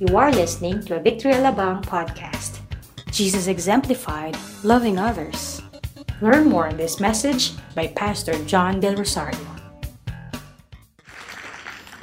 You are listening to a Victory Alabang podcast. Jesus exemplified loving others. Learn more on this message by Pastor John Del Rosario.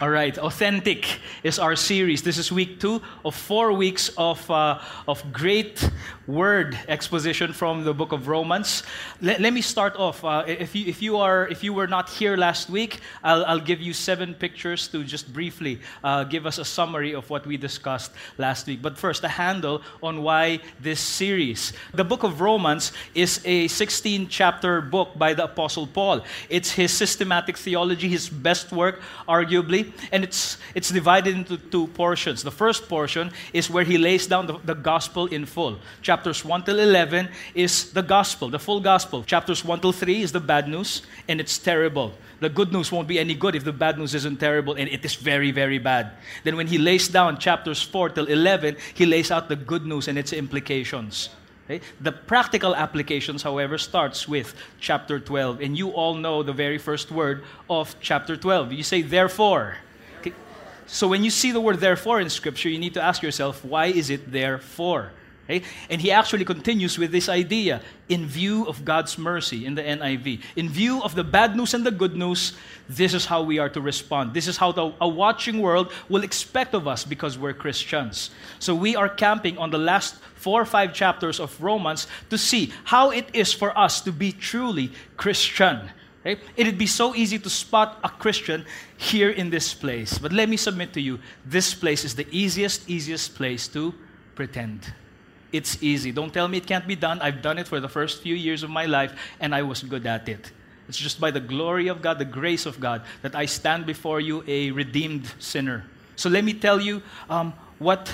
All right, authentic is our series. This is week two of four weeks of, uh, of great word exposition from the book of Romans. Let, let me start off. Uh, if, you, if, you are, if you were not here last week, I'll, I'll give you seven pictures to just briefly uh, give us a summary of what we discussed last week. But first, a handle on why this series. The book of Romans is a 16 chapter book by the Apostle Paul. It's his systematic theology, his best work, arguably and it's, it's divided into two portions. The first portion is where he lays down the, the gospel in full. Chapters 1 till 11 is the gospel, the full gospel. Chapters 1 till 3 is the bad news, and it's terrible. The good news won't be any good if the bad news isn't terrible, and it is very, very bad. Then, when he lays down chapters 4 till 11, he lays out the good news and its implications. Okay? The practical applications, however, starts with chapter 12. And you all know the very first word of chapter 12. You say, therefore. So when you see the word therefore in Scripture, you need to ask yourself, why is it therefore? Okay? And he actually continues with this idea in view of God's mercy in the NIV. In view of the bad news and the good news, this is how we are to respond. This is how the, a watching world will expect of us because we're Christians. So we are camping on the last four or five chapters of Romans to see how it is for us to be truly Christian. It'd be so easy to spot a Christian here in this place. But let me submit to you this place is the easiest, easiest place to pretend. It's easy. Don't tell me it can't be done. I've done it for the first few years of my life, and I was good at it. It's just by the glory of God, the grace of God, that I stand before you a redeemed sinner. So let me tell you um, what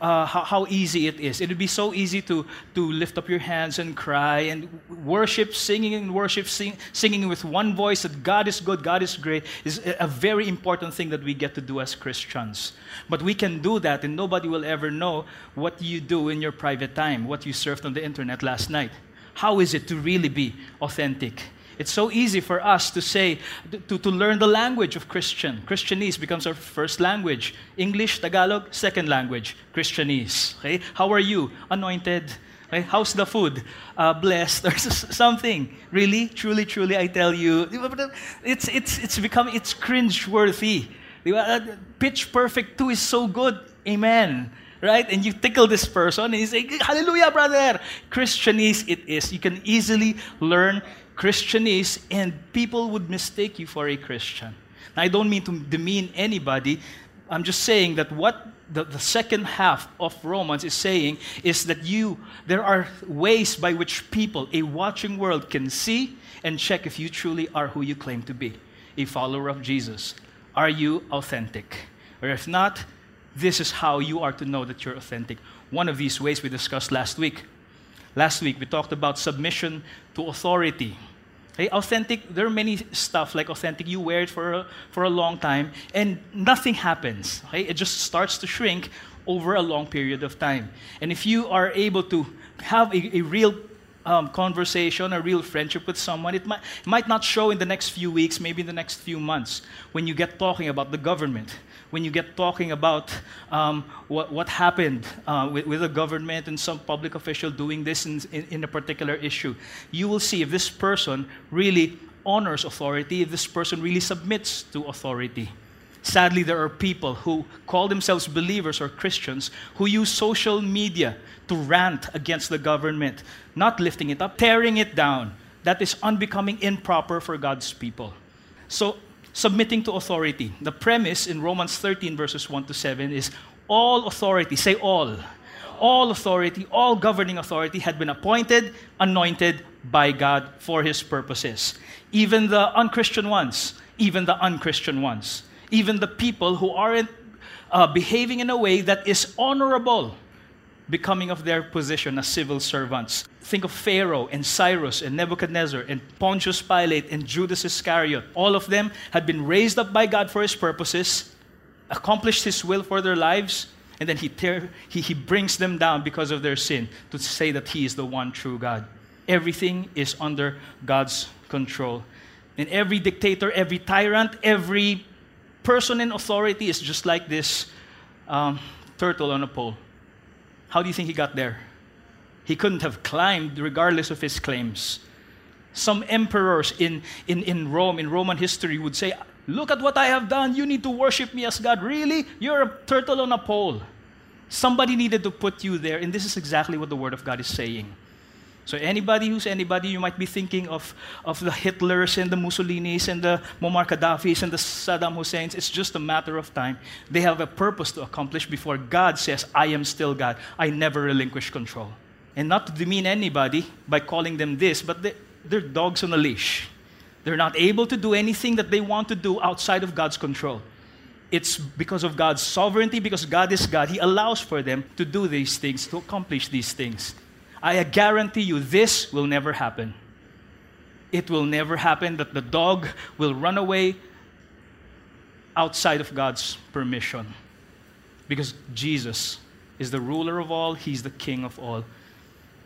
uh, how, how, easy it is. It would be so easy to, to lift up your hands and cry and worship, singing and worship, sing, singing with one voice that God is good, God is great, is a very important thing that we get to do as Christians. But we can do that, and nobody will ever know what you do in your private time, what you surfed on the internet last night. How is it to really be authentic? It's so easy for us to say, to, to learn the language of Christian. Christianese becomes our first language. English, Tagalog, second language. Christianese. Okay? How are you? Anointed. Okay? How's the food? Uh, blessed or something. Really, truly, truly, I tell you, it's, it's, it's become, it's cringe-worthy. Uh, pitch Perfect 2 is so good. Amen right? And you tickle this person and you say, Hallelujah, brother. Christianese it is. You can easily learn Christianese, and people would mistake you for a Christian. Now, I don't mean to demean anybody. I'm just saying that what the, the second half of Romans is saying is that you, there are ways by which people, a watching world, can see and check if you truly are who you claim to be a follower of Jesus. Are you authentic? Or if not, this is how you are to know that you're authentic. One of these ways we discussed last week. Last week we talked about submission to authority. Okay, authentic, there are many stuff like authentic, you wear it for a, for a long time and nothing happens. Okay? It just starts to shrink over a long period of time. And if you are able to have a, a real um, conversation, a real friendship with someone, it might, might not show in the next few weeks, maybe in the next few months, when you get talking about the government, when you get talking about um, what, what happened uh, with, with the government and some public official doing this in, in, in a particular issue. You will see if this person really honors authority, if this person really submits to authority. Sadly, there are people who call themselves believers or Christians who use social media to rant against the government, not lifting it up, tearing it down. That is unbecoming, improper for God's people. So, submitting to authority. The premise in Romans 13, verses 1 to 7 is all authority, say all. All authority, all governing authority had been appointed, anointed by God for his purposes. Even the unchristian ones, even the unchristian ones, even the people who aren't uh, behaving in a way that is honorable becoming of their position as civil servants. Think of Pharaoh and Cyrus and Nebuchadnezzar and Pontius Pilate and Judas Iscariot. All of them had been raised up by God for his purposes, accomplished his will for their lives, and then he, tear, he, he brings them down because of their sin to say that he is the one true God. Everything is under God's control. And every dictator, every tyrant, every person in authority is just like this um, turtle on a pole. How do you think he got there? He couldn't have climbed regardless of his claims. Some emperors in, in, in Rome, in Roman history, would say, Look at what I have done. You need to worship me as God. Really? You're a turtle on a pole. Somebody needed to put you there, and this is exactly what the Word of God is saying. So anybody who's anybody, you might be thinking of, of the Hitlers and the Mussolinis and the Muammar Gaddafis and the Saddam Husseins. It's just a matter of time. They have a purpose to accomplish before God says, I am still God. I never relinquish control. And not to demean anybody by calling them this, but they, they're dogs on a leash. They're not able to do anything that they want to do outside of God's control. It's because of God's sovereignty, because God is God. He allows for them to do these things, to accomplish these things. I guarantee you, this will never happen. It will never happen that the dog will run away outside of God's permission. Because Jesus is the ruler of all, He's the king of all.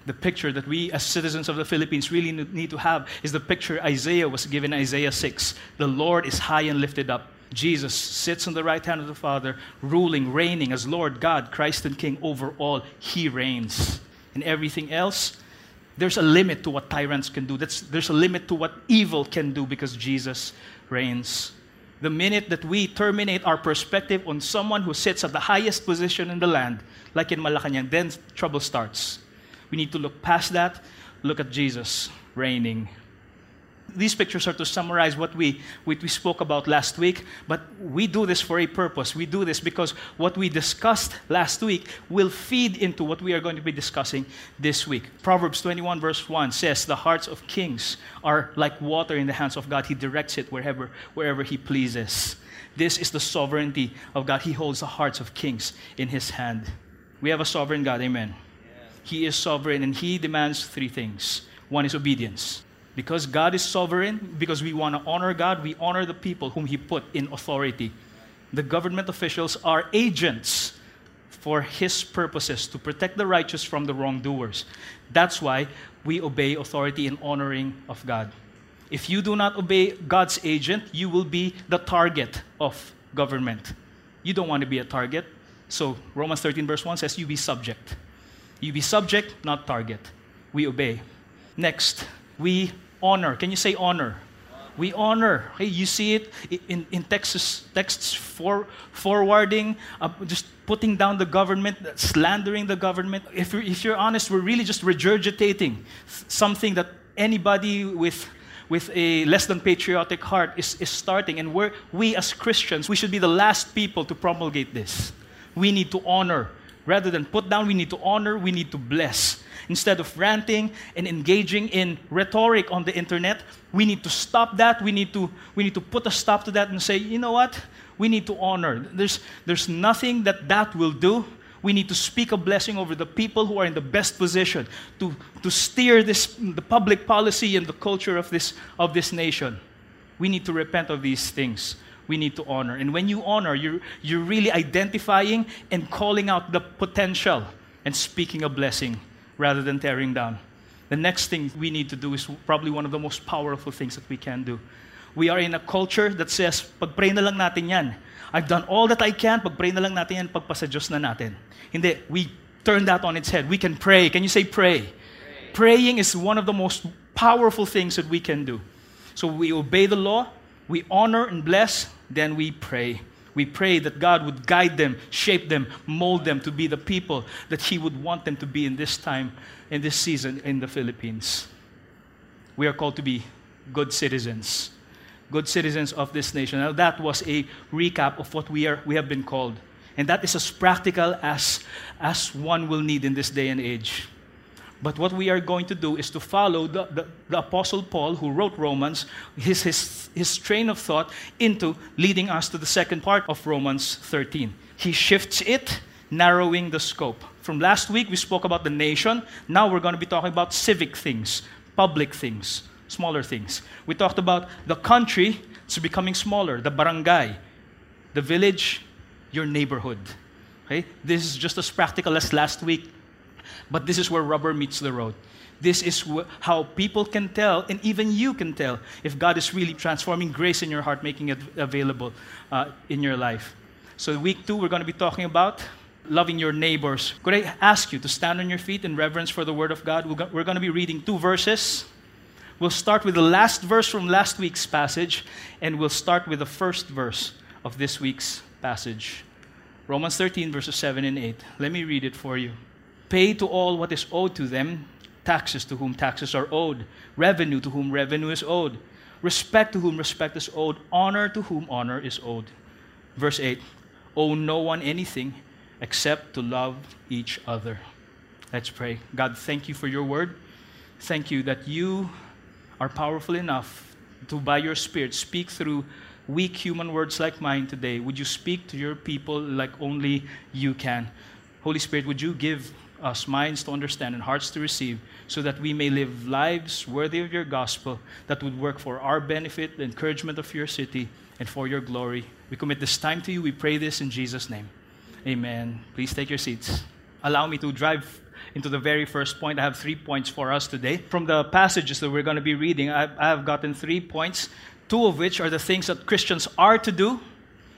The picture that we, as citizens of the Philippines, really need to have is the picture Isaiah was given Isaiah 6. The Lord is high and lifted up. Jesus sits on the right hand of the Father, ruling, reigning as Lord, God, Christ, and King over all. He reigns and everything else, there's a limit to what tyrants can do. That's, there's a limit to what evil can do because Jesus reigns. The minute that we terminate our perspective on someone who sits at the highest position in the land, like in Malacanang, then trouble starts. We need to look past that, look at Jesus reigning these pictures are to summarize what we, what we spoke about last week, but we do this for a purpose. We do this because what we discussed last week will feed into what we are going to be discussing this week. Proverbs 21, verse 1 says, The hearts of kings are like water in the hands of God. He directs it wherever, wherever He pleases. This is the sovereignty of God. He holds the hearts of kings in His hand. We have a sovereign God, amen. He is sovereign and He demands three things one is obedience. Because God is sovereign, because we want to honor God, we honor the people whom He put in authority. The government officials are agents for His purposes to protect the righteous from the wrongdoers. That's why we obey authority in honoring of God. If you do not obey God's agent, you will be the target of government. You don't want to be a target. So Romans 13, verse 1 says, You be subject. You be subject, not target. We obey. Next, we honor. Can you say honor? We honor. Hey, you see it in, in texts, texts for, forwarding, uh, just putting down the government, slandering the government. If you're, if you're honest, we're really just regurgitating something that anybody with, with a less than patriotic heart is, is starting. And we're, we as Christians, we should be the last people to promulgate this. We need to honor. Rather than put down, we need to honor, we need to bless. Instead of ranting and engaging in rhetoric on the internet, we need to stop that. We need to, we need to put a stop to that and say, you know what? We need to honor. There's, there's nothing that that will do. We need to speak a blessing over the people who are in the best position to, to steer this, the public policy and the culture of this, of this nation. We need to repent of these things we need to honor. And when you honor, you're, you're really identifying and calling out the potential and speaking a blessing rather than tearing down. The next thing we need to do is probably one of the most powerful things that we can do. We are in a culture that says, pag-pray na lang natin yan. I've done all that I can, pag-pray na lang natin yan, pagpasa Diyos na natin. Hindi, we turn that on its head. We can pray. Can you say pray? pray? Praying is one of the most powerful things that we can do. So we obey the law, we honor and bless, then we pray. We pray that God would guide them, shape them, mold them to be the people that He would want them to be in this time, in this season in the Philippines. We are called to be good citizens, good citizens of this nation. Now, that was a recap of what we, are, we have been called. And that is as practical as, as one will need in this day and age. But what we are going to do is to follow the, the, the, Apostle Paul, who wrote Romans, his, his, his train of thought into leading us to the second part of Romans 13. He shifts it, narrowing the scope. From last week, we spoke about the nation. Now we're going to be talking about civic things, public things, smaller things. We talked about the country, it's becoming smaller, the barangay, the village, your neighborhood. Okay? This is just as practical as last week but this is where rubber meets the road. This is wh- how people can tell, and even you can tell, if God is really transforming grace in your heart, making it available uh, in your life. So, week two, we're going to be talking about loving your neighbors. Could I ask you to stand on your feet in reverence for the Word of God? We're going to be reading two verses. We'll start with the last verse from last week's passage, and we'll start with the first verse of this week's passage. Romans 13, verses 7 and 8. Let me read it for you. Pay to all what is owed to them taxes to whom taxes are owed, revenue to whom revenue is owed, respect to whom respect is owed, honor to whom honor is owed. Verse 8 Owe no one anything except to love each other. Let's pray. God, thank you for your word. Thank you that you are powerful enough to, by your Spirit, speak through weak human words like mine today. Would you speak to your people like only you can? Holy Spirit, would you give us minds to understand and hearts to receive so that we may live lives worthy of your gospel that would work for our benefit, the encouragement of your city, and for your glory. We commit this time to you. We pray this in Jesus' name. Amen. Please take your seats. Allow me to drive into the very first point. I have three points for us today. From the passages that we're going to be reading, I have gotten three points, two of which are the things that Christians are to do,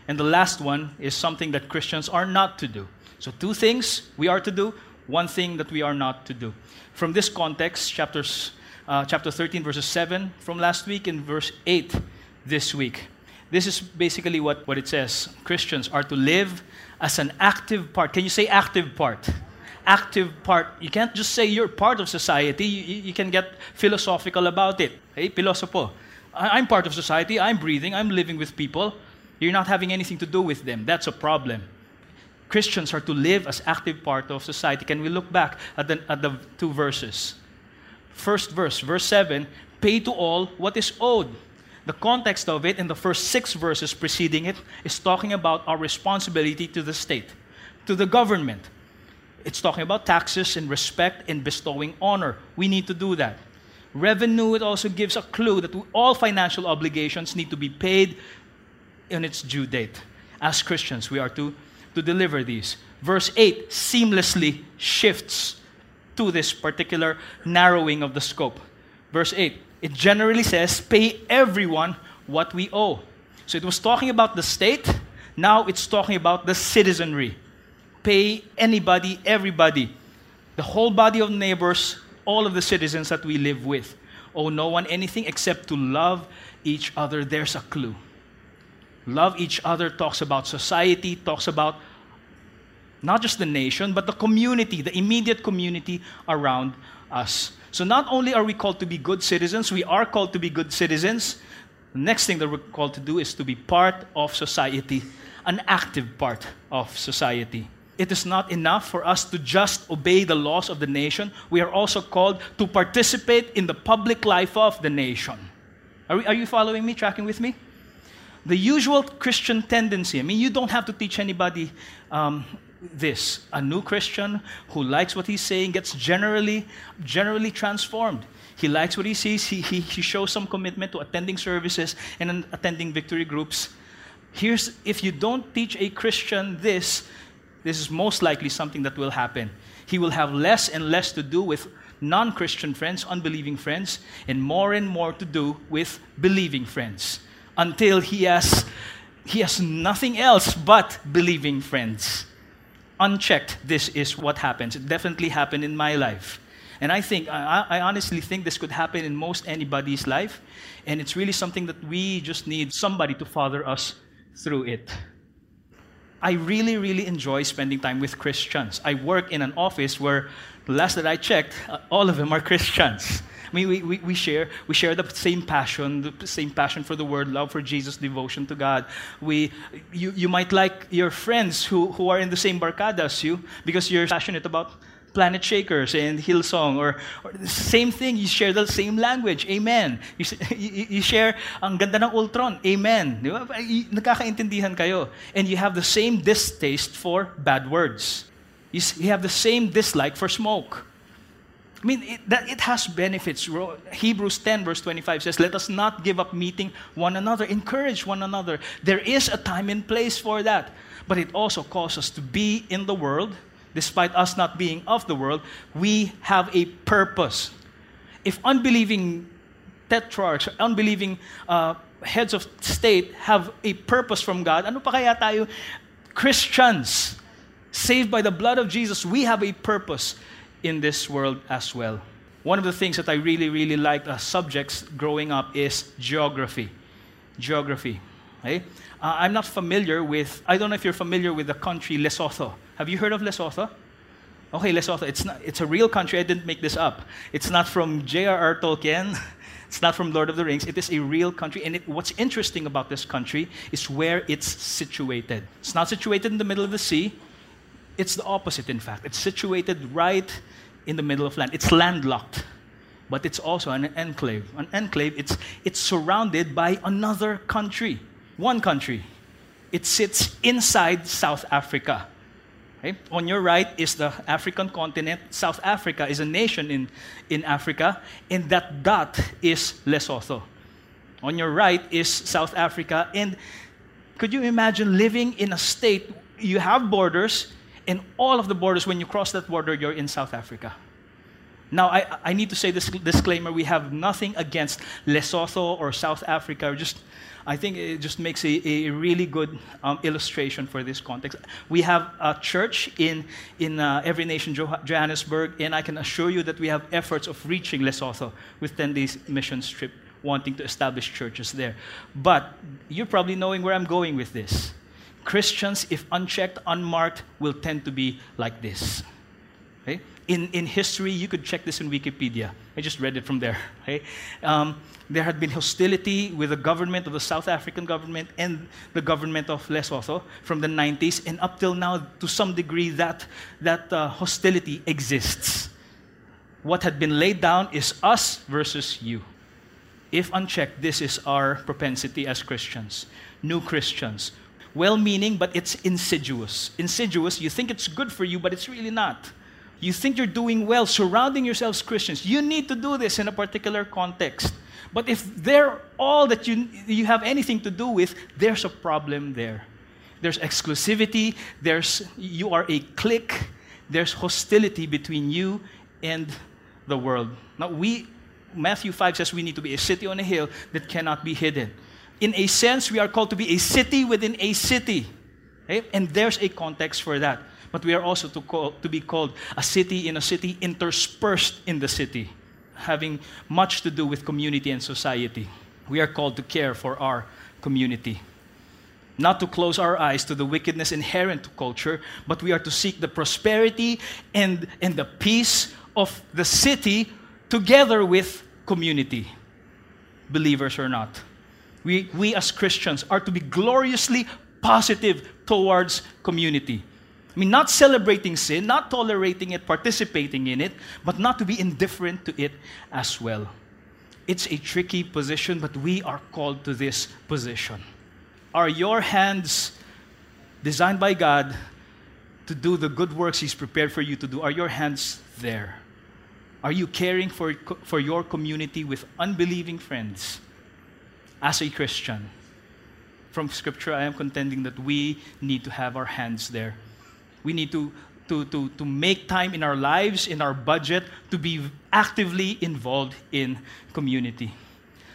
and the last one is something that Christians are not to do. So, two things we are to do, one thing that we are not to do. From this context, chapters, uh, chapter 13, verses 7 from last week, and verse 8 this week. This is basically what, what it says. Christians are to live as an active part. Can you say active part? Active part. You can't just say you're part of society. You, you can get philosophical about it. Hey, philosopher. I'm part of society. I'm breathing. I'm living with people. You're not having anything to do with them. That's a problem. Christians are to live as active part of society. Can we look back at the, at the two verses? First verse, verse 7 pay to all what is owed. The context of it in the first six verses preceding it is talking about our responsibility to the state, to the government. It's talking about taxes and respect and bestowing honor. We need to do that. Revenue, it also gives a clue that all financial obligations need to be paid in its due date. As Christians, we are to to deliver these. Verse 8 seamlessly shifts to this particular narrowing of the scope. Verse 8, it generally says, pay everyone what we owe. So it was talking about the state, now it's talking about the citizenry. Pay anybody, everybody, the whole body of neighbors, all of the citizens that we live with. Owe no one anything except to love each other. There's a clue. Love each other talks about society, talks about not just the nation, but the community, the immediate community around us. So not only are we called to be good citizens, we are called to be good citizens. The next thing that we're called to do is to be part of society, an active part of society. It is not enough for us to just obey the laws of the nation. We are also called to participate in the public life of the nation. Are, we, are you following me, tracking with me? The usual Christian tendency. I mean, you don't have to teach anybody um, this. A new Christian who likes what he's saying gets generally, generally transformed. He likes what he sees. He, he, he shows some commitment to attending services and attending victory groups. Here's if you don't teach a Christian this, this is most likely something that will happen. He will have less and less to do with non Christian friends, unbelieving friends, and more and more to do with believing friends until he has, he has nothing else but believing friends. Unchecked, this is what happens. It definitely happened in my life. And I think, I, I, honestly think this could happen in most anybody's life. And it's really something that we just need somebody to father us through it. I really, really enjoy spending time with Christians. I work in an office where, last that I checked, uh, all of them are Christians mean, we, we, we, share, we share the same passion, the same passion for the word, love for Jesus, devotion to God. We, you, you might like your friends who, who are in the same barkada as you because you're passionate about Planet Shakers and Hillsong or, or the same thing you share the same language amen. You, you, you share ang ganda ng Ultron amen. Di ba? Kayo. And you have the same distaste for bad words. You have the same dislike for smoke I mean, it, that, it has benefits. Hebrews 10, verse 25 says, Let us not give up meeting one another, encourage one another. There is a time and place for that. But it also calls us to be in the world, despite us not being of the world. We have a purpose. If unbelieving tetrarchs, unbelieving uh, heads of state have a purpose from God, ano pa kaya tayo Christians? saved by the blood of Jesus, we have a purpose in this world as well. One of the things that I really, really liked as subjects growing up is geography. Geography. Uh, I'm not familiar with, I don't know if you're familiar with the country Lesotho. Have you heard of Lesotho? Okay, Lesotho, it's, not, it's a real country. I didn't make this up. It's not from J.R.R. Tolkien. It's not from Lord of the Rings. It is a real country. And it, what's interesting about this country is where it's situated. It's not situated in the middle of the sea. It's the opposite, in fact. It's situated right in the middle of land. It's landlocked, but it's also an enclave. An enclave, it's, it's surrounded by another country, one country. It sits inside South Africa. Okay? On your right is the African continent. South Africa is a nation in, in Africa, and that dot is Lesotho. On your right is South Africa, and could you imagine living in a state you have borders, and all of the borders, when you cross that border, you're in South Africa. Now, I, I need to say this disclaimer we have nothing against Lesotho or South Africa just I think it just makes a, a really good um, illustration for this context. We have a church in, in uh, Every Nation Johannesburg, and I can assure you that we have efforts of reaching Lesotho with 10 days mission trip, wanting to establish churches there. But you're probably knowing where I'm going with this. Christians, if unchecked, unmarked, will tend to be like this. Okay? In, in history, you could check this in Wikipedia. I just read it from there. Okay? Um, there had been hostility with the government of the South African government and the government of Lesotho from the 90s, and up till now, to some degree, that, that uh, hostility exists. What had been laid down is us versus you. If unchecked, this is our propensity as Christians, new Christians. Well meaning, but it's insidious. Insidious, you think it's good for you, but it's really not. You think you're doing well surrounding yourselves Christians. You need to do this in a particular context. But if they're all that you, you have anything to do with, there's a problem there. There's exclusivity, there's, you are a clique, there's hostility between you and the world. Now, we, Matthew 5 says we need to be a city on a hill that cannot be hidden. In a sense, we are called to be a city within a city. Okay? And there's a context for that. But we are also to, call, to be called a city in a city interspersed in the city having much to do with community and society. We are called to care for our community. Not to close our eyes to the wickedness inherent to culture, but we are to seek the prosperity and, and the peace of the city together with community, believers or not. We, we as Christians are to be gloriously positive towards community. I mean, not celebrating sin, not tolerating it, participating in it, but not to be indifferent to it as well. It's a tricky position, but we are called to this position. Are your hands designed by God to do the good works He's prepared for you to do? Are your hands there? Are you caring for, for your community with unbelieving friends as a Christian? From Scripture, I am contending that we need to have our hands there we need to, to, to, to make time in our lives, in our budget, to be actively involved in community.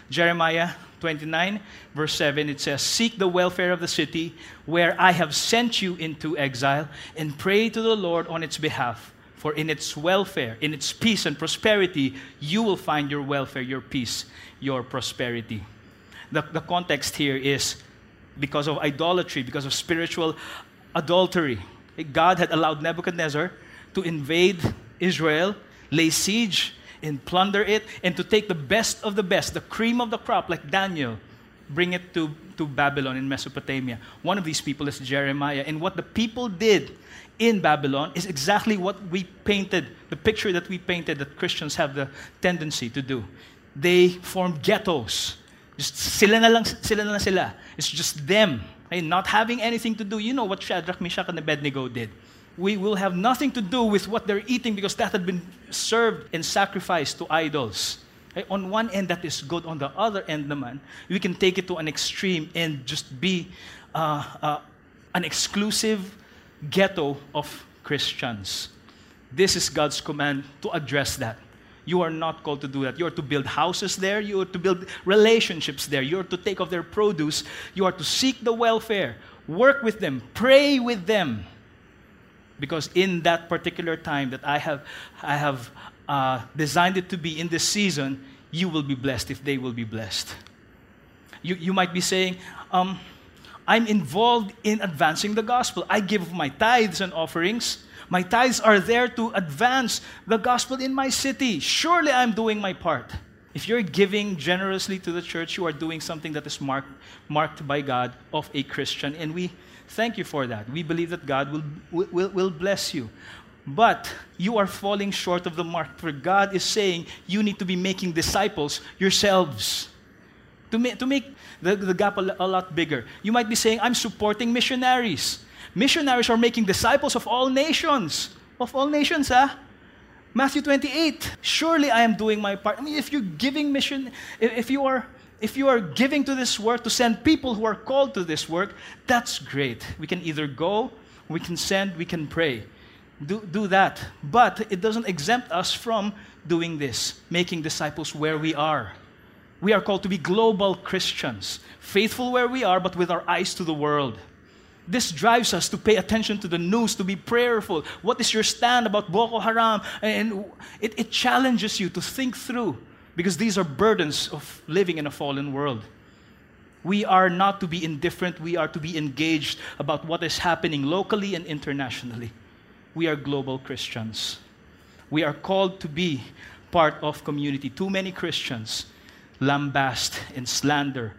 Jeremiah 29, verse 7, it says, Seek the welfare of the city where I have sent you into exile, and pray to the Lord on its behalf. For in its welfare, in its peace and prosperity, you will find your welfare, your peace, your prosperity. The, the context here is because of idolatry, because of spiritual adultery. God had allowed Nebuchadnezzar to invade Israel, lay siege, and plunder it, and to take the best of the best, the cream of the crop, like Daniel, bring it to, to Babylon in Mesopotamia. One of these people is Jeremiah. And what the people did in Babylon is exactly what we painted, the picture that we painted that Christians have the tendency to do. They formed ghettos. Just sila na lang, sila na lang sila. It's just them not having anything to do. You know what Shadrach, Meshach, and Abednego did. We will have nothing to do with what they're eating because that had been served and sacrificed to idols. On one end, that is good. On the other end, man, we can take it to an extreme and just be uh, uh, an exclusive ghetto of Christians. This is God's command to address that. You are not called to do that. You are to build houses there. You are to build relationships there. You are to take of their produce. You are to seek the welfare, work with them, pray with them. Because in that particular time that I have, I have uh, designed it to be in this season, you will be blessed if they will be blessed. You, you might be saying, um, I'm involved in advancing the gospel. I give my tithes and offerings. My tithes are there to advance the gospel in my city. Surely I'm doing my part. If you're giving generously to the church, you are doing something that is marked, marked by God of a Christian. And we thank you for that. We believe that God will, will, will bless you. But you are falling short of the mark, for God is saying you need to be making disciples yourselves. To, ma- to make the, the gap a, a lot bigger, you might be saying, I'm supporting missionaries. Missionaries are making disciples of all nations. Of all nations, ah? Matthew 28. Surely I am doing my part. I mean, if you're giving mission, if you are if you are giving to this work to send people who are called to this work, that's great. We can either go, we can send, we can pray. Do, do that. But it doesn't exempt us from doing this, making disciples where we are. We are called to be global Christians, faithful where we are, but with our eyes to the world. This drives us to pay attention to the news, to be prayerful. What is your stand about Boko Haram? And it, it challenges you to think through because these are burdens of living in a fallen world. We are not to be indifferent, we are to be engaged about what is happening locally and internationally. We are global Christians. We are called to be part of community. Too many Christians lambast and slander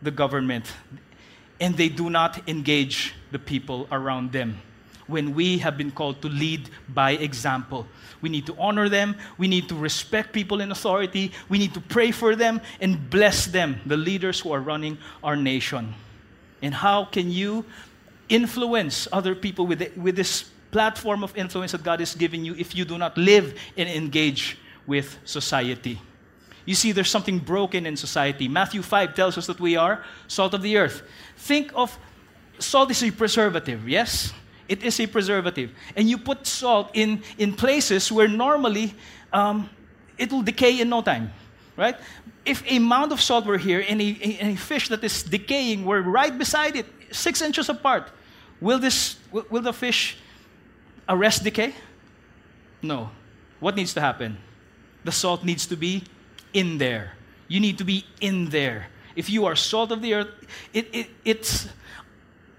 the government, and they do not engage the people around them when we have been called to lead by example. We need to honor them. We need to respect people in authority. We need to pray for them and bless them, the leaders who are running our nation. And how can you influence other people with, it, with this platform of influence that God is giving you if you do not live and engage with society? You see, there's something broken in society. Matthew 5 tells us that we are salt of the earth. Think of salt is a preservative, yes? It is a preservative. And you put salt in, in places where normally um, it will decay in no time, right? If a mound of salt were here and a, a, a, fish that is decaying were right beside it, six inches apart, will, this, will, will the fish arrest decay? No. What needs to happen? The salt needs to be in there. You need to be in there. If you are salt of the earth, it, it, it's,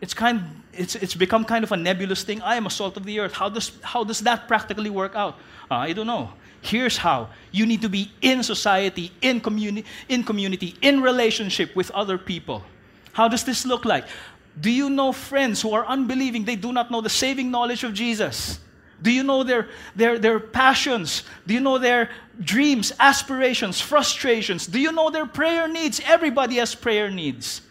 it's kind it's, it's become kind of a nebulous thing. I am a salt of the earth. How does, how does that practically work out? Uh, I don't know. Here's how you need to be in society, in, communi- in community, in relationship with other people. How does this look like? Do you know friends who are unbelieving? They do not know the saving knowledge of Jesus. Do you know their, their, their passions? Do you know their dreams, aspirations, frustrations? Do you know their prayer needs? Everybody has prayer needs.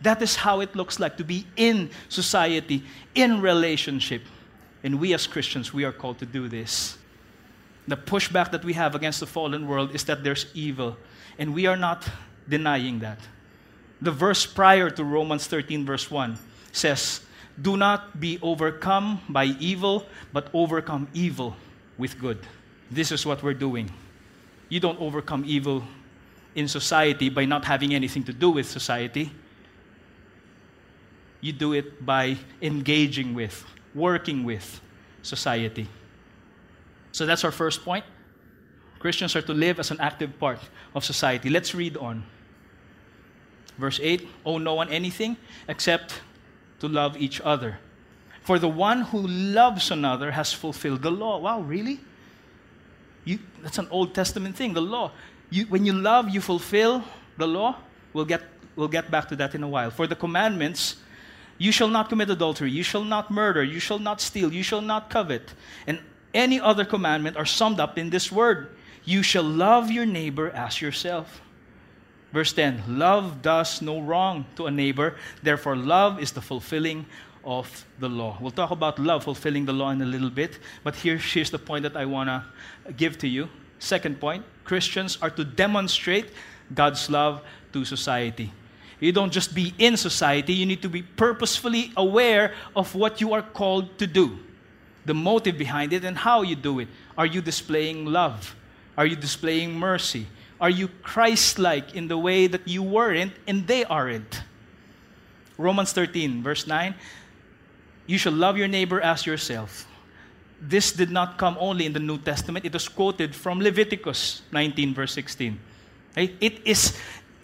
That is how it looks like to be in society, in relationship. And we as Christians, we are called to do this. The pushback that we have against the fallen world is that there's evil, and we are not denying that. The verse prior to Romans 13, verse 1 says, Do not be overcome by evil, but overcome evil with good. This is what we're doing. You don't overcome evil in society by not having anything to do with society you do it by engaging with, working with society. So that's our first point. Christians are to live as an active part of society. Let's read on. Verse 8 Owe no one anything except to love each other. For the one who loves another has fulfilled the law. Wow, really? You, that's an Old Testament thing, the law. You, when you love, you fulfill the law. We'll get, we'll get back to that in a while. For the commandments you shall not commit adultery. You shall not murder. You shall not steal. You shall not covet. And any other commandment are summed up in this word You shall love your neighbor as yourself. Verse 10 Love does no wrong to a neighbor. Therefore, love is the fulfilling of the law. We'll talk about love, fulfilling the law in a little bit. But here, here's the point that I want to give to you. Second point Christians are to demonstrate God's love to society. You don't just be in society, you need to be purposefully aware of what you are called to do, the motive behind it, and how you do it. Are you displaying love? Are you displaying mercy? Are you Christ like in the way that you weren't and they aren't? Romans 13, verse 9. You shall love your neighbor as yourself. This did not come only in the New Testament, it was quoted from Leviticus 19, verse 16. It is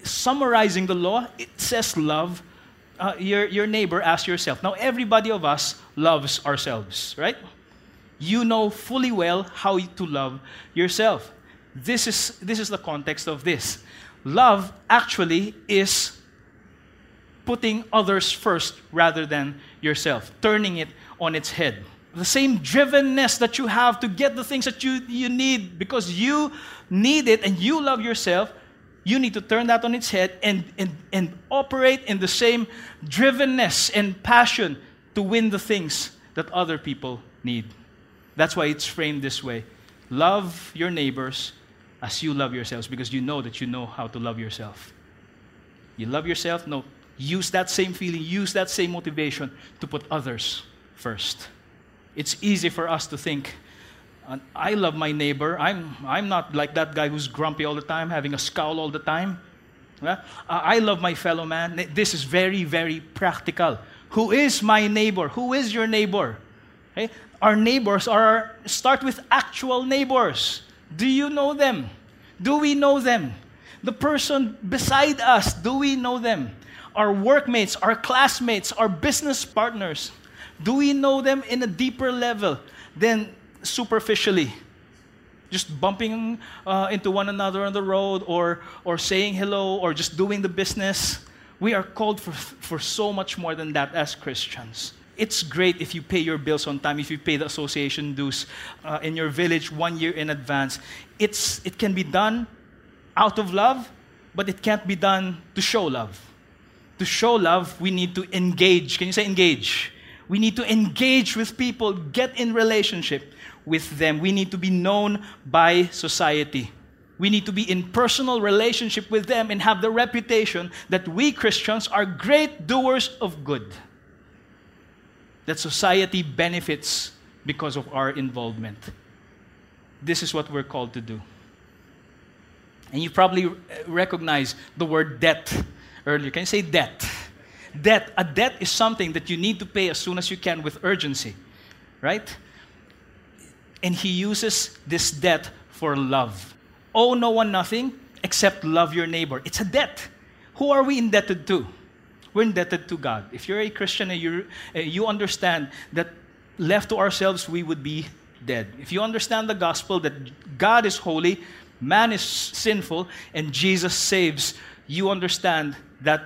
summarizing the law. It says, Love uh, your, your neighbor as yourself. Now, everybody of us loves ourselves, right? You know fully well how to love yourself. This is, this is the context of this. Love actually is putting others first rather than yourself, turning it on its head. The same drivenness that you have to get the things that you, you need because you need it and you love yourself, you need to turn that on its head and, and, and operate in the same drivenness and passion to win the things that other people need. That's why it's framed this way. Love your neighbors as you love yourselves because you know that you know how to love yourself. You love yourself? No. Use that same feeling, use that same motivation to put others first. It's easy for us to think, I love my neighbor. I'm, I'm not like that guy who's grumpy all the time, having a scowl all the time. I love my fellow man. This is very, very practical. Who is my neighbor? Who is your neighbor? Okay? Our neighbors are start with actual neighbors. Do you know them? Do we know them? The person beside us, do we know them? Our workmates, our classmates, our business partners, do we know them in a deeper level than superficially? Just bumping uh, into one another on the road or, or saying hello or just doing the business. We are called for, for so much more than that as Christians. It's great if you pay your bills on time, if you pay the association dues uh, in your village one year in advance. It's, it can be done out of love, but it can't be done to show love. To show love, we need to engage. Can you say engage? We need to engage with people, get in relationship with them. We need to be known by society. We need to be in personal relationship with them and have the reputation that we Christians are great doers of good. That society benefits because of our involvement. This is what we're called to do. And you probably recognize the word debt earlier. Can you say debt? Debt. A debt is something that you need to pay as soon as you can with urgency, right? And he uses this debt for love. Owe no one nothing except love your neighbor. It's a debt. Who are we indebted to? We're indebted to God. If you're a Christian and you eh, you understand that left to ourselves, we would be dead. If you understand the gospel that God is holy, man is sinful, and Jesus saves, you understand that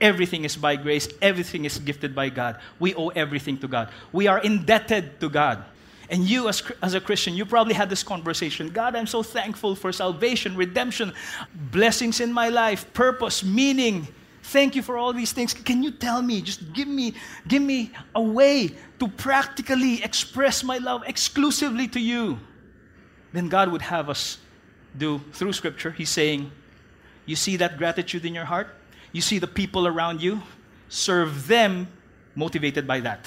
everything is by grace, everything is gifted by God. We owe everything to God. We are indebted to God. And you, as, as a Christian, you probably had this conversation God, I'm so thankful for salvation, redemption, blessings in my life, purpose, meaning. Thank you for all these things. Can you tell me, just give me, give me a way to practically express my love exclusively to you? Then God would have us do through Scripture. He's saying, You see that gratitude in your heart? You see the people around you? Serve them motivated by that.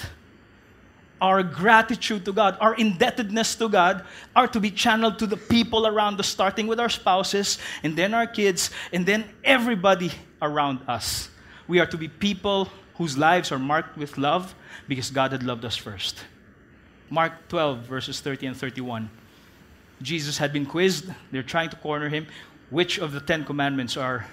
Our gratitude to God, our indebtedness to God are to be channeled to the people around us, starting with our spouses, and then our kids, and then everybody around us. We are to be people whose lives are marked with love because God had loved us first. Mark 12, verses 30 and 31. Jesus had been quizzed. They're trying to corner him. Which of the Ten Commandments are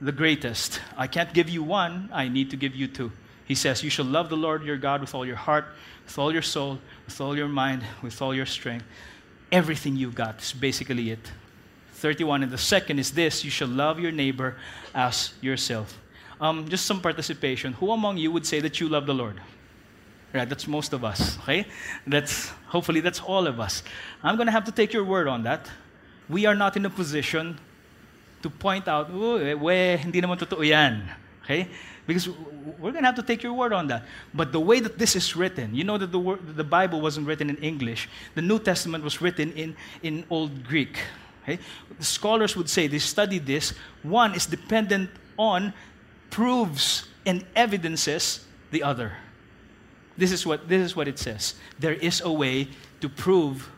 the greatest. I can't give you one, I need to give you two. He says, You shall love the Lord your God with all your heart, with all your soul, with all your mind, with all your strength. Everything you've got is basically it. 31. And the second is this you shall love your neighbor as yourself. Um, just some participation. Who among you would say that you love the Lord? Right, that's most of us. Okay? That's hopefully that's all of us. I'm gonna have to take your word on that. We are not in a position to point out, oh, we, hindi naman totoo yan. Okay? Because we're going to have to take your word on that. But the way that this is written, you know that the, word, the Bible wasn't written in English. The New Testament was written in, in Old Greek. Okay? The scholars would say they studied this. One is dependent on, proves, and evidences the other. This is what, this is what it says. There is a way to prove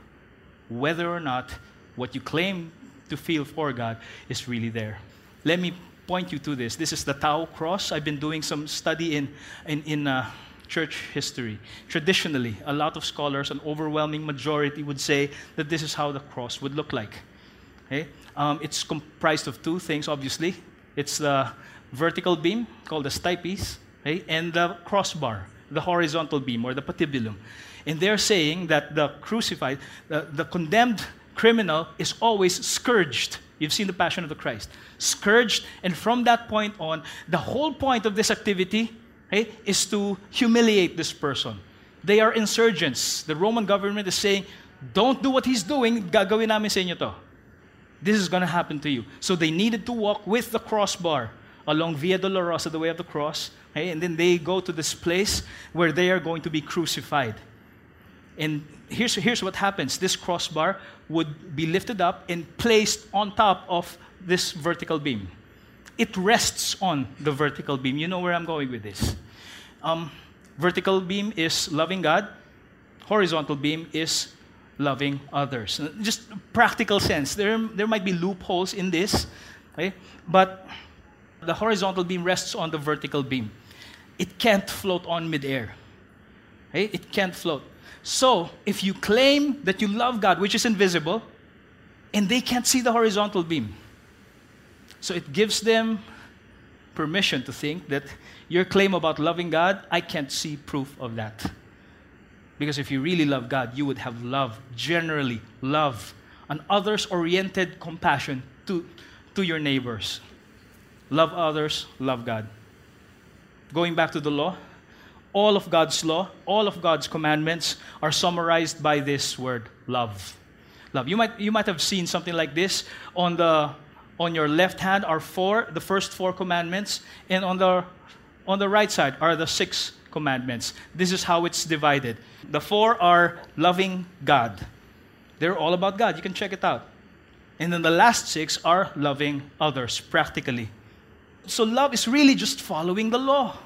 whether or not what you claim to feel for God is really there. Let me point you to this. This is the Tau cross. I've been doing some study in, in, in uh, church history. Traditionally, a lot of scholars, an overwhelming majority, would say that this is how the cross would look like. Okay? Um, it's comprised of two things, obviously. It's the vertical beam, called the stipes, okay? and the crossbar, the horizontal beam, or the patibulum. And they're saying that the crucified, the, the condemned criminal is always scourged. You've seen the Passion of the Christ. Scourged, and from that point on, the whole point of this activity is to humiliate this person. They are insurgents. The Roman government is saying, don't do what he's doing, gagawin namin sa inyo to. This is going to happen to you. So they needed to walk with the crossbar along Via Dolorosa, the way of the cross, and then they go to this place where they are going to be crucified. And here's, here's what happens this crossbar would be lifted up and placed on top of this vertical beam. It rests on the vertical beam. You know where I'm going with this. Um, vertical beam is loving God, horizontal beam is loving others. Just practical sense. There, there might be loopholes in this, okay? but the horizontal beam rests on the vertical beam. It can't float on midair. Okay? It can't float. So, if you claim that you love God, which is invisible, and they can't see the horizontal beam, so it gives them permission to think that your claim about loving God, I can't see proof of that. Because if you really love God, you would have love, generally love, an others oriented compassion to, to your neighbors. Love others, love God. Going back to the law, all of God's law, all of God's commandments are summarized by this word love. Love. You might, you might have seen something like this on, the, on your left hand are four, the first four commandments, and on the, on the right side are the six commandments. This is how it's divided. The four are loving God. They're all about God. You can check it out. And then the last six are loving others, practically. So love is really just following the law.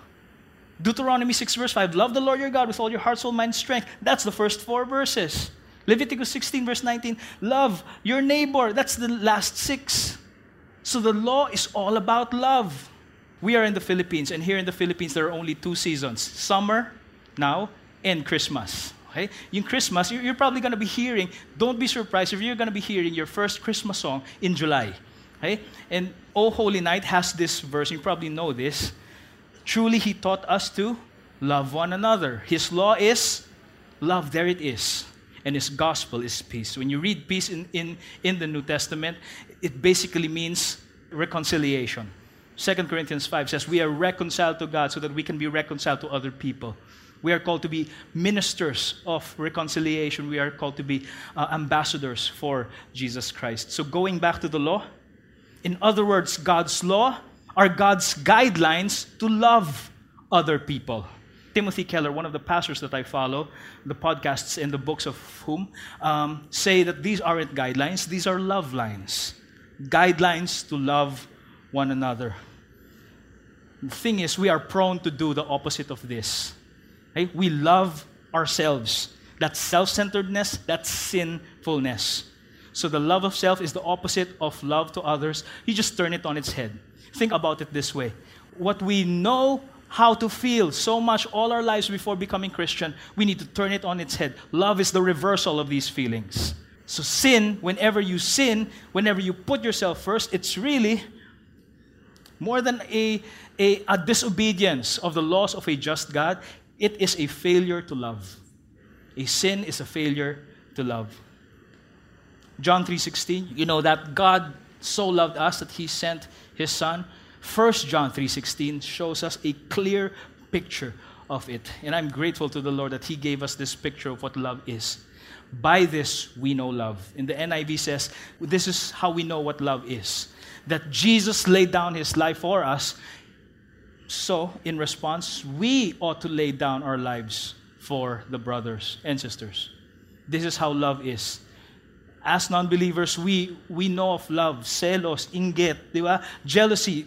Deuteronomy 6, verse 5 Love the Lord your God with all your heart, soul, mind, strength. That's the first four verses. Leviticus 16, verse 19 Love your neighbor. That's the last six. So the law is all about love. We are in the Philippines, and here in the Philippines, there are only two seasons summer now and Christmas. Okay? In Christmas, you're probably going to be hearing, don't be surprised if you're going to be hearing your first Christmas song in July. Okay? And Oh Holy Night has this verse, you probably know this. Truly, He taught us to love one another. His law is love, there it is. And His gospel is peace. When you read peace in, in, in the New Testament, it basically means reconciliation. 2 Corinthians 5 says, We are reconciled to God so that we can be reconciled to other people. We are called to be ministers of reconciliation. We are called to be uh, ambassadors for Jesus Christ. So, going back to the law, in other words, God's law are God's guidelines to love other people. Timothy Keller, one of the pastors that I follow, the podcasts and the books of whom, um, say that these aren't guidelines, these are love lines. Guidelines to love one another. The thing is, we are prone to do the opposite of this. We love ourselves. That's self centeredness, that's sinfulness. So the love of self is the opposite of love to others. You just turn it on its head. Think about it this way what we know how to feel so much all our lives before becoming Christian, we need to turn it on its head. Love is the reversal of these feelings. So, sin, whenever you sin, whenever you put yourself first, it's really more than a, a, a disobedience of the laws of a just God, it is a failure to love. A sin is a failure to love. John 3:16, you know that God so loved us that he sent his son. 1 John 3:16 shows us a clear picture of it. And I'm grateful to the Lord that he gave us this picture of what love is. By this we know love. In the NIV says, this is how we know what love is. That Jesus laid down his life for us. So, in response, we ought to lay down our lives for the brothers and sisters. This is how love is as non-believers, we, we know of love, celos, inget, di? Jealousy,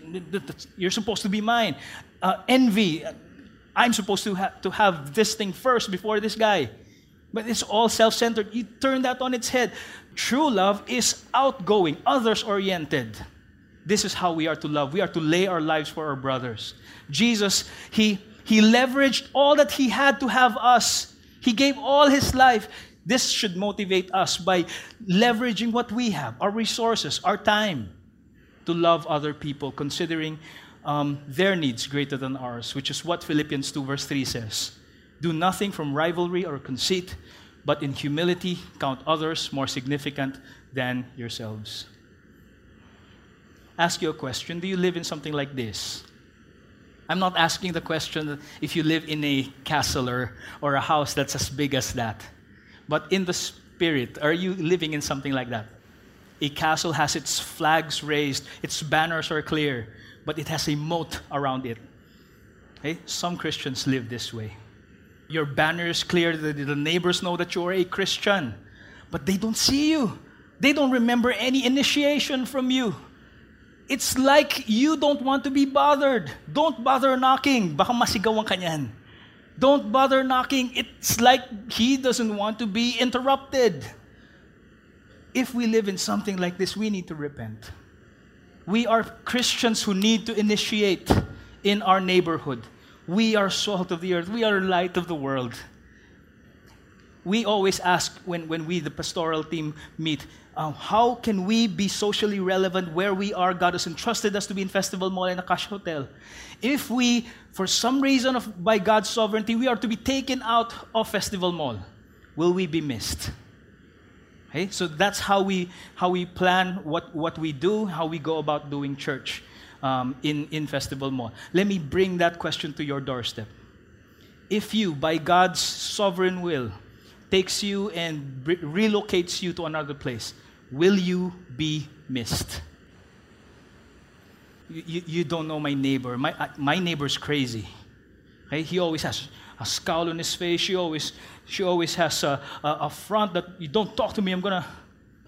you're supposed to be mine. Uh, envy, I'm supposed to, ha- to have this thing first before this guy. But it's all self-centered. You turn that on its head. True love is outgoing, others-oriented. This is how we are to love. We are to lay our lives for our brothers. Jesus, he, He leveraged all that he had to have us. He gave all his life. This should motivate us by leveraging what we have, our resources, our time, to love other people, considering um, their needs greater than ours, which is what Philippians 2, verse 3 says. Do nothing from rivalry or conceit, but in humility count others more significant than yourselves. Ask you a question Do you live in something like this? I'm not asking the question if you live in a castle or, or a house that's as big as that. But in the spirit, are you living in something like that? A castle has its flags raised, its banners are clear, but it has a moat around it. Okay? Some Christians live this way. Your banner is clear, the, the neighbors know that you're a Christian, but they don't see you. They don't remember any initiation from you. It's like you don't want to be bothered. Don't bother knocking. Baka masigawan ka niyan. Don't bother knocking. It's like he doesn't want to be interrupted. If we live in something like this, we need to repent. We are Christians who need to initiate in our neighborhood. We are salt of the earth. We are light of the world. We always ask when, when we, the pastoral team, meet, uh, how can we be socially relevant where we are? God has entrusted us to be in Festival Mall and Acacia Hotel. If we, for some reason of, by God's sovereignty, we are to be taken out of Festival Mall, will we be missed? Okay? So that's how we, how we plan what, what we do, how we go about doing church um, in, in Festival Mall. Let me bring that question to your doorstep. If you, by God's sovereign will, takes you and re- relocates you to another place, will you be missed? You, you, don't know my neighbor. My, uh, my neighbor's crazy. He always has a scowl on his face. She always, she always has a, a, a front that you don't talk to me. I'm gonna.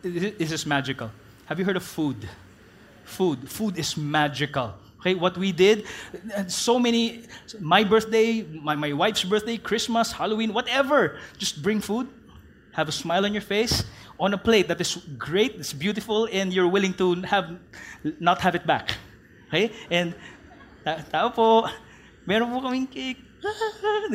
This is magical. Have you heard of food? food. Food is magical. Okay, what we did, so many, my birthday, my, my wife's birthday, Christmas, Halloween, whatever, just bring food, have a smile on your face, on a plate that is great, it's beautiful, and you're willing to have, not have it back. Okay? And, tao po, meron po kaming cake.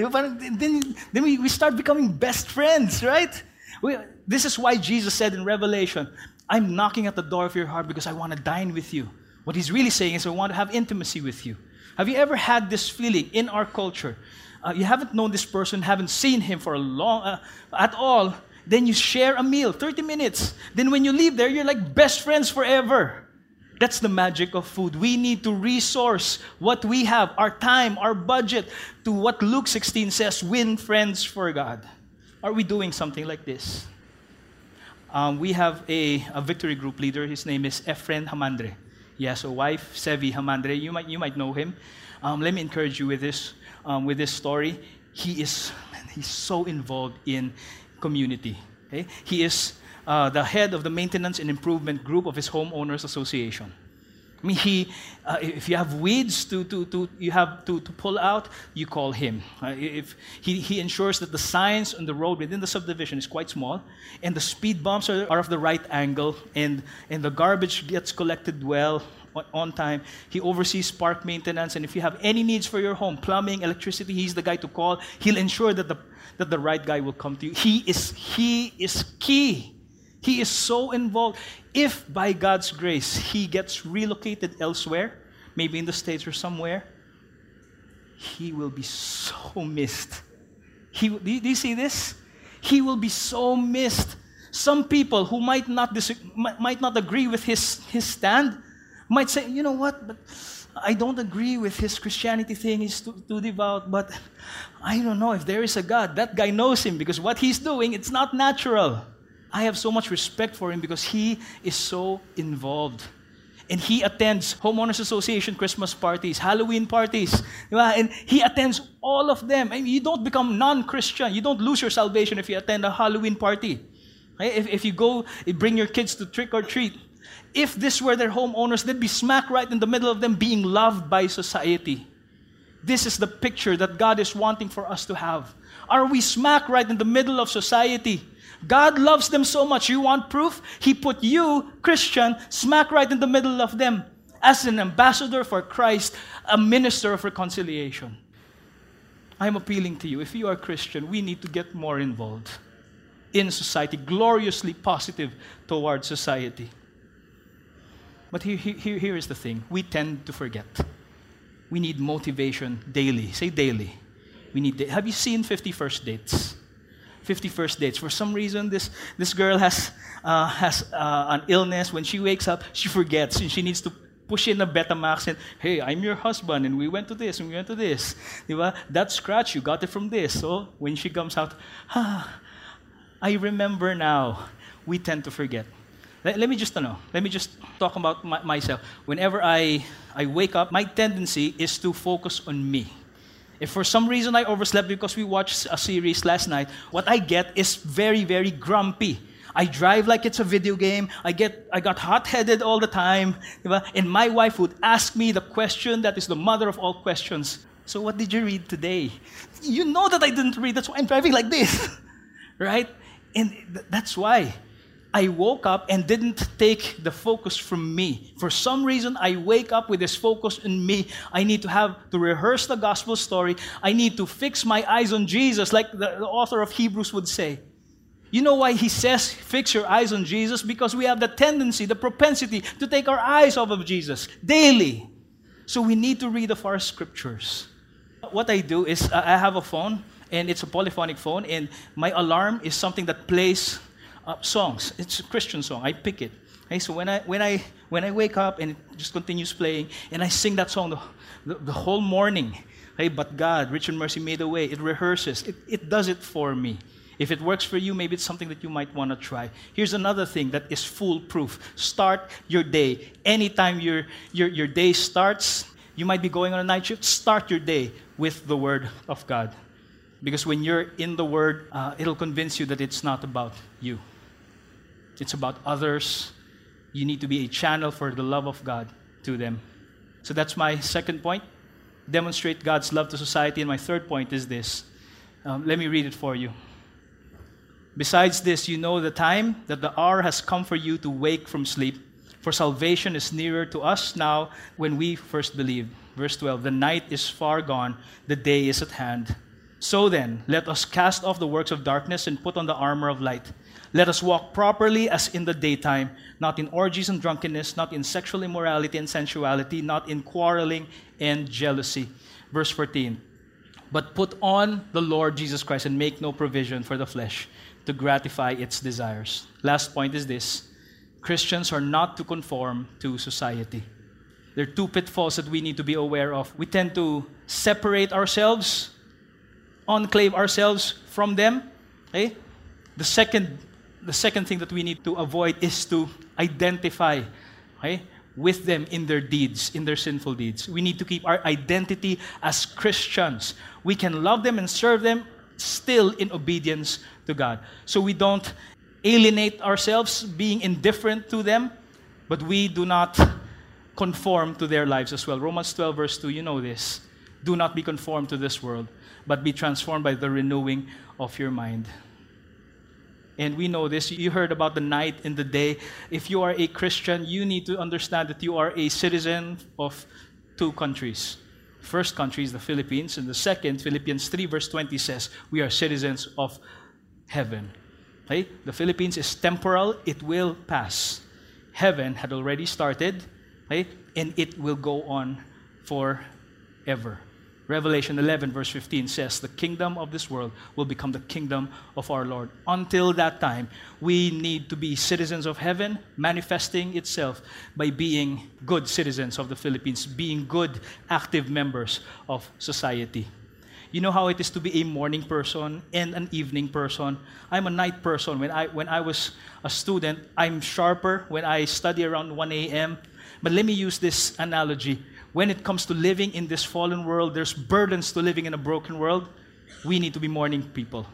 then, then we, we start becoming best friends, right? We, this is why Jesus said in Revelation, I'm knocking at the door of your heart because I want to dine with you. What he's really saying is, I want to have intimacy with you. Have you ever had this feeling in our culture? Uh, you haven't known this person, haven't seen him for a long, uh, at all. Then you share a meal, 30 minutes. Then when you leave there, you're like best friends forever. That's the magic of food. We need to resource what we have, our time, our budget, to what Luke 16 says win friends for God. Are we doing something like this? um, we have a, a victory group leader. His name is Efren Hamandre. He has a wife, Sevi Hamandre. You might, you might know him. Um, let me encourage you with this, um, with this story. He is he's so involved in community. Okay? He is uh, the head of the maintenance and improvement group of his homeowners association. I mean, he, uh, if you have weeds to, to, to, you have to, to pull out, you call him. Uh, if he, he ensures that the signs on the road within the subdivision is quite small, and the speed bumps are, are of the right angle, and, and the garbage gets collected well on time. He oversees park maintenance, and if you have any needs for your home, plumbing, electricity, he's the guy to call. He'll ensure that the, that the right guy will come to you. He is, he is key. He is so involved. If by God's grace he gets relocated elsewhere, maybe in the States or somewhere, he will be so missed. He, do, you, see this? He will be so missed. Some people who might not, dis- might not agree with his, his stand might say, you know what, but I don't agree with his Christianity thing, he's too, too devout, but I don't know if there is a God. That guy knows him because what he's doing, it's not natural. I have so much respect for him because he is so involved. And he attends homeowners association Christmas parties, Halloween parties, and he attends all of them. You don't become non-Christian. You don't lose your salvation if you attend a Halloween party. If, if you go, bring your kids to trick or treat. If this were their homeowners, they'd be smack right in the middle of them being loved by society. This is the picture that God is wanting for us to have. Are we smack right in the middle of society? God loves them so much. You want proof? He put you, Christian, smack right in the middle of them as an ambassador for Christ, a minister of reconciliation. I'm appealing to you. If you are Christian, we need to get more involved in society, gloriously positive towards society. But here, here, here is the thing we tend to forget. We need motivation daily. Say daily. We need. Da- Have you seen 51st Dates? 50 First Dates. For some reason, this, this girl has, uh, has uh, an illness. When she wakes up, she forgets and she needs to push in a Betamax and, hey, I'm your husband and we went to this and we went to this. Diba? That scratch, you got it from this. So when she comes out, ah, I remember now. We tend to forget. Let, let me just know. Let me just talk about my, myself. Whenever I, I wake up, my tendency is to focus on me. If for some reason I overslept because we watched a series last night, what I get is very, very grumpy. I drive like it's a video game. I get I got hot-headed all the time. And my wife would ask me the question that is the mother of all questions. So what did you read today? You know that I didn't read. That's why I'm driving like this. right? And th- that's why I woke up and didn't take the focus from me. For some reason, I wake up with this focus in me. I need to have to rehearse the gospel story. I need to fix my eyes on Jesus, like the, the author of Hebrews would say. You know why he says, fix your eyes on Jesus? Because we have the tendency, the propensity to take our eyes off of Jesus daily. So we need to read of our scriptures. What I do is, I have a phone, and it's a polyphonic phone, and my alarm is something that plays uh, songs. It's a Christian song. I pick it. Okay, so when I when I when I wake up and it just continues playing, and I sing that song the, the, the whole morning. Hey, but God, rich in mercy, made a way. It rehearses. It, it does it for me. If it works for you, maybe it's something that you might want to try. Here's another thing that is foolproof. Start your day. Anytime your, your, your day starts, you might be going on a night shift, start your day with the Word of God. Because when you're in the Word, uh, it'll convince you that it's not about you, it's about others. You need to be a channel for the love of God to them. So that's my second point. Demonstrate God's love to society. And my third point is this. Um, let me read it for you. Besides this, you know the time that the hour has come for you to wake from sleep, for salvation is nearer to us now when we first believed. Verse 12 The night is far gone, the day is at hand. So then, let us cast off the works of darkness and put on the armor of light. Let us walk properly as in the daytime, not in orgies and drunkenness, not in sexual immorality and sensuality, not in quarreling and jealousy. Verse 14 But put on the Lord Jesus Christ and make no provision for the flesh to gratify its desires. Last point is this Christians are not to conform to society. There are two pitfalls that we need to be aware of. We tend to separate ourselves, enclave ourselves from them. Okay? The second the second thing that we need to avoid is to identify okay, with them in their deeds, in their sinful deeds. We need to keep our identity as Christians. We can love them and serve them still in obedience to God. So we don't alienate ourselves being indifferent to them, but we do not conform to their lives as well. Romans 12, verse 2, you know this. Do not be conformed to this world, but be transformed by the renewing of your mind. And we know this. You heard about the night and the day. If you are a Christian, you need to understand that you are a citizen of two countries. First country is the Philippines, and the second, Philippians 3, verse 20 says, we are citizens of heaven. Okay? The Philippines is temporal, it will pass. Heaven had already started, okay? and it will go on forever. Revelation 11, verse 15 says, The kingdom of this world will become the kingdom of our Lord. Until that time, we need to be citizens of heaven, manifesting itself by being good citizens of the Philippines, being good, active members of society. You know how it is to be a morning person and an evening person. I'm a night person. When I, when I was a student, I'm sharper when I study around 1 a.m. But let me use this analogy when it comes to living in this fallen world, there's burdens to living in a broken world. We need to be mourning people,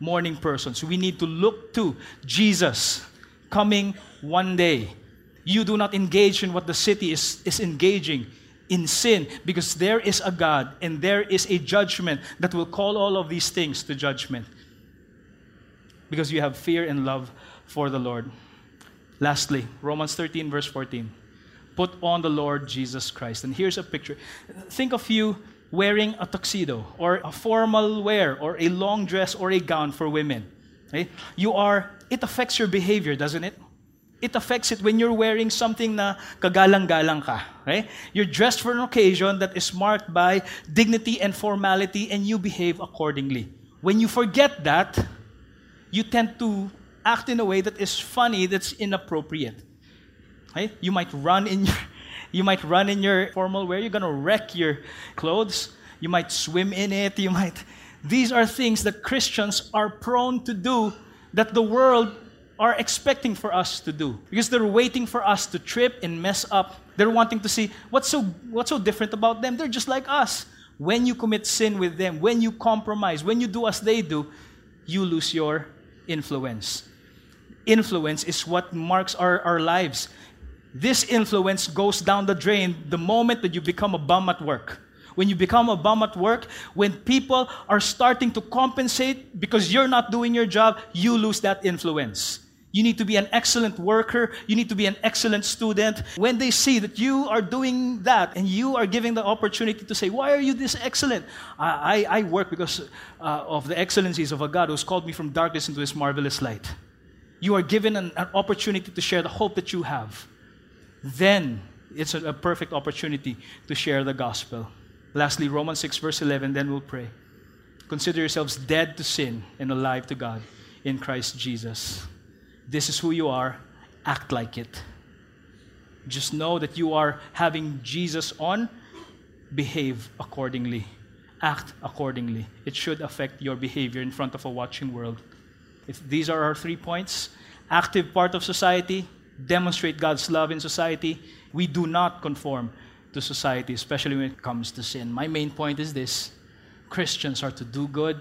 mourning persons. We need to look to Jesus coming one day. You do not engage in what the city is, is engaging in sin because there is a God and there is a judgment that will call all of these things to judgment because you have fear and love for the Lord. Lastly, Romans 13, verse 14. Put on the Lord Jesus Christ. And here's a picture. Think of you wearing a tuxedo or a formal wear or a long dress or a gown for women. Okay? You are, it affects your behavior, doesn't it? It affects it when you're wearing something na kagalang-galang ka. Okay? You're dressed for an occasion that is marked by dignity and formality and you behave accordingly. When you forget that, you tend to act in a way that is funny, that's inappropriate. Okay? You might run in your you might run in your formal wear. You're going to wreck your clothes. You might swim in it. You might. These are things that Christians are prone to do that the world are expecting for us to do because they're waiting for us to trip and mess up. They're wanting to see what's so what's so different about them. They're just like us. When you commit sin with them, when you compromise, when you do as they do, you lose your influence. Influence is what marks our, our lives. This influence goes down the drain the moment that you become a bum at work. When you become a bum at work, when people are starting to compensate because you're not doing your job, you lose that influence. You need to be an excellent worker. You need to be an excellent student. When they see that you are doing that and you are giving the opportunity to say, Why are you this excellent? I, I, I work because uh, of the excellencies of a God who's called me from darkness into his marvelous light. You are given an, an opportunity to share the hope that you have then it's a, a perfect opportunity to share the gospel. Lastly, Romans 6, verse 11, then we'll pray. Consider yourselves dead to sin and alive to God in Christ Jesus. This is who you are. Act like it. Just know that you are having Jesus on. Behave accordingly. Act accordingly. It should affect your behavior in front of a watching world. If these are our three points active part of society, demonstrate God's love in society, we do not conform to society, especially when it comes to sin. My main point is this Christians are to do good,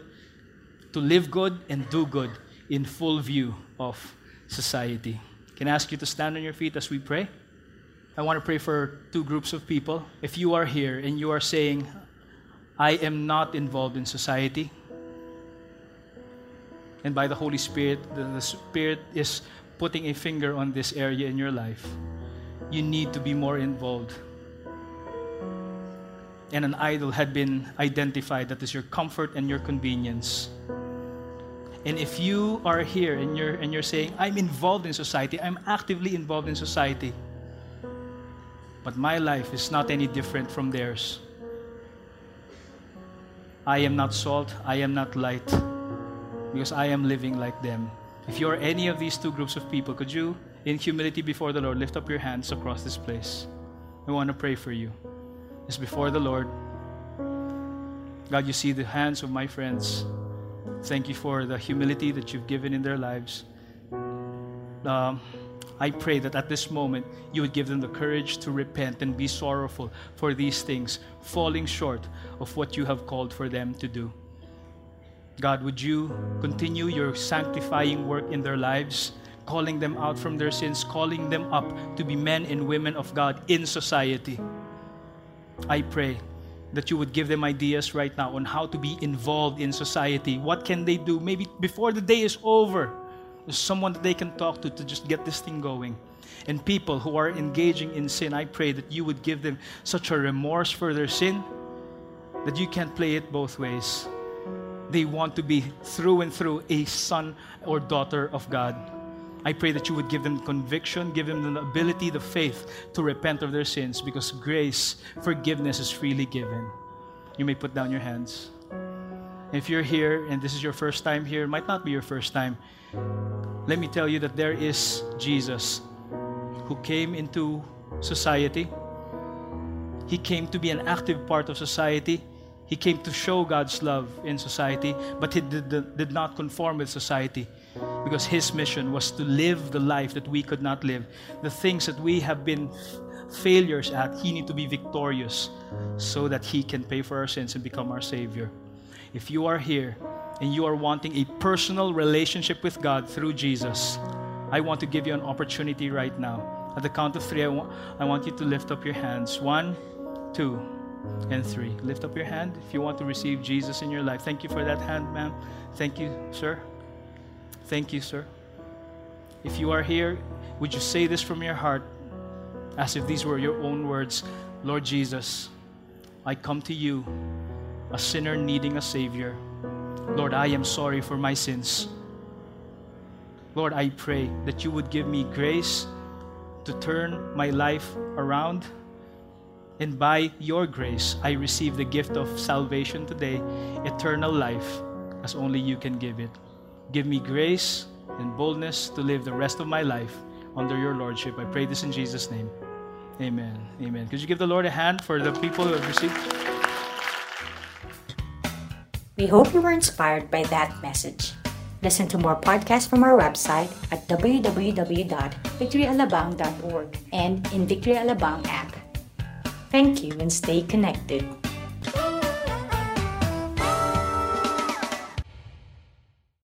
to live good, and do good in full view of society. Can I ask you to stand on your feet as we pray? I want to pray for two groups of people. If you are here and you are saying, I am not involved in society, and by the Holy Spirit, the, Spirit is putting a finger on this area in your life, you need to be more involved. And an idol had been identified that is your comfort and your convenience. And if you are here and you're, and you're saying, I'm involved in society, I'm actively involved in society, but my life is not any different from theirs. I am not salt, I am not light, because I am living like them. If you are any of these two groups of people, could you, in humility before the Lord, lift up your hands across this place? I want to pray for you. It's before the Lord. God, you see the hands of my friends. Thank you for the humility that you've given in their lives. Um, I pray that at this moment you would give them the courage to repent and be sorrowful for these things, falling short of what you have called for them to do. God, would you continue your sanctifying work in their lives, calling them out from their sins, calling them up to be men and women of God in society? I pray that you would give them ideas right now on how to be involved in society. What can they do? Maybe before the day is over, there's someone that they can talk to to just get this thing going. And people who are engaging in sin, I pray that you would give them such a remorse for their sin that you can't play it both ways they want to be through and through a son or daughter of God. I pray that you would give them conviction, give them the ability, the faith to repent of their sins because grace, forgiveness is freely given. You may put down your hands. If you're here and this is your first time here, it might not be your first time. Let me tell you that there is Jesus who came into society. He came to be an active part of society. He came to show God's love in society, but he did, did not conform with society because his mission was to live the life that we could not live. The things that we have been failures at, he need to be victorious so that he can pay for our sins and become our savior. If you are here and you are wanting a personal relationship with God through Jesus, I want to give you an opportunity right now. At the count of three, I, wa- I want you to lift up your hands. One, two, and three. Lift up your hand if you want to receive Jesus in your life. Thank you for that hand, ma'am. Thank you, sir. Thank you, sir. If you are here, would you say this from your heart as if these were your own words? Lord Jesus, I come to you a sinner needing a Savior. Lord, I am sorry for my sins. Lord, I pray that you would give me grace to turn my life around. And by your grace, I receive the gift of salvation today, eternal life, as only you can give it. Give me grace and boldness to live the rest of my life under your lordship. I pray this in Jesus' name. Amen. Amen. Could you give the Lord a hand for the people who have received? We hope you were inspired by that message. Listen to more podcasts from our website at www.victoryalabang.org and in Victory Alabang app. Thank you and stay connected.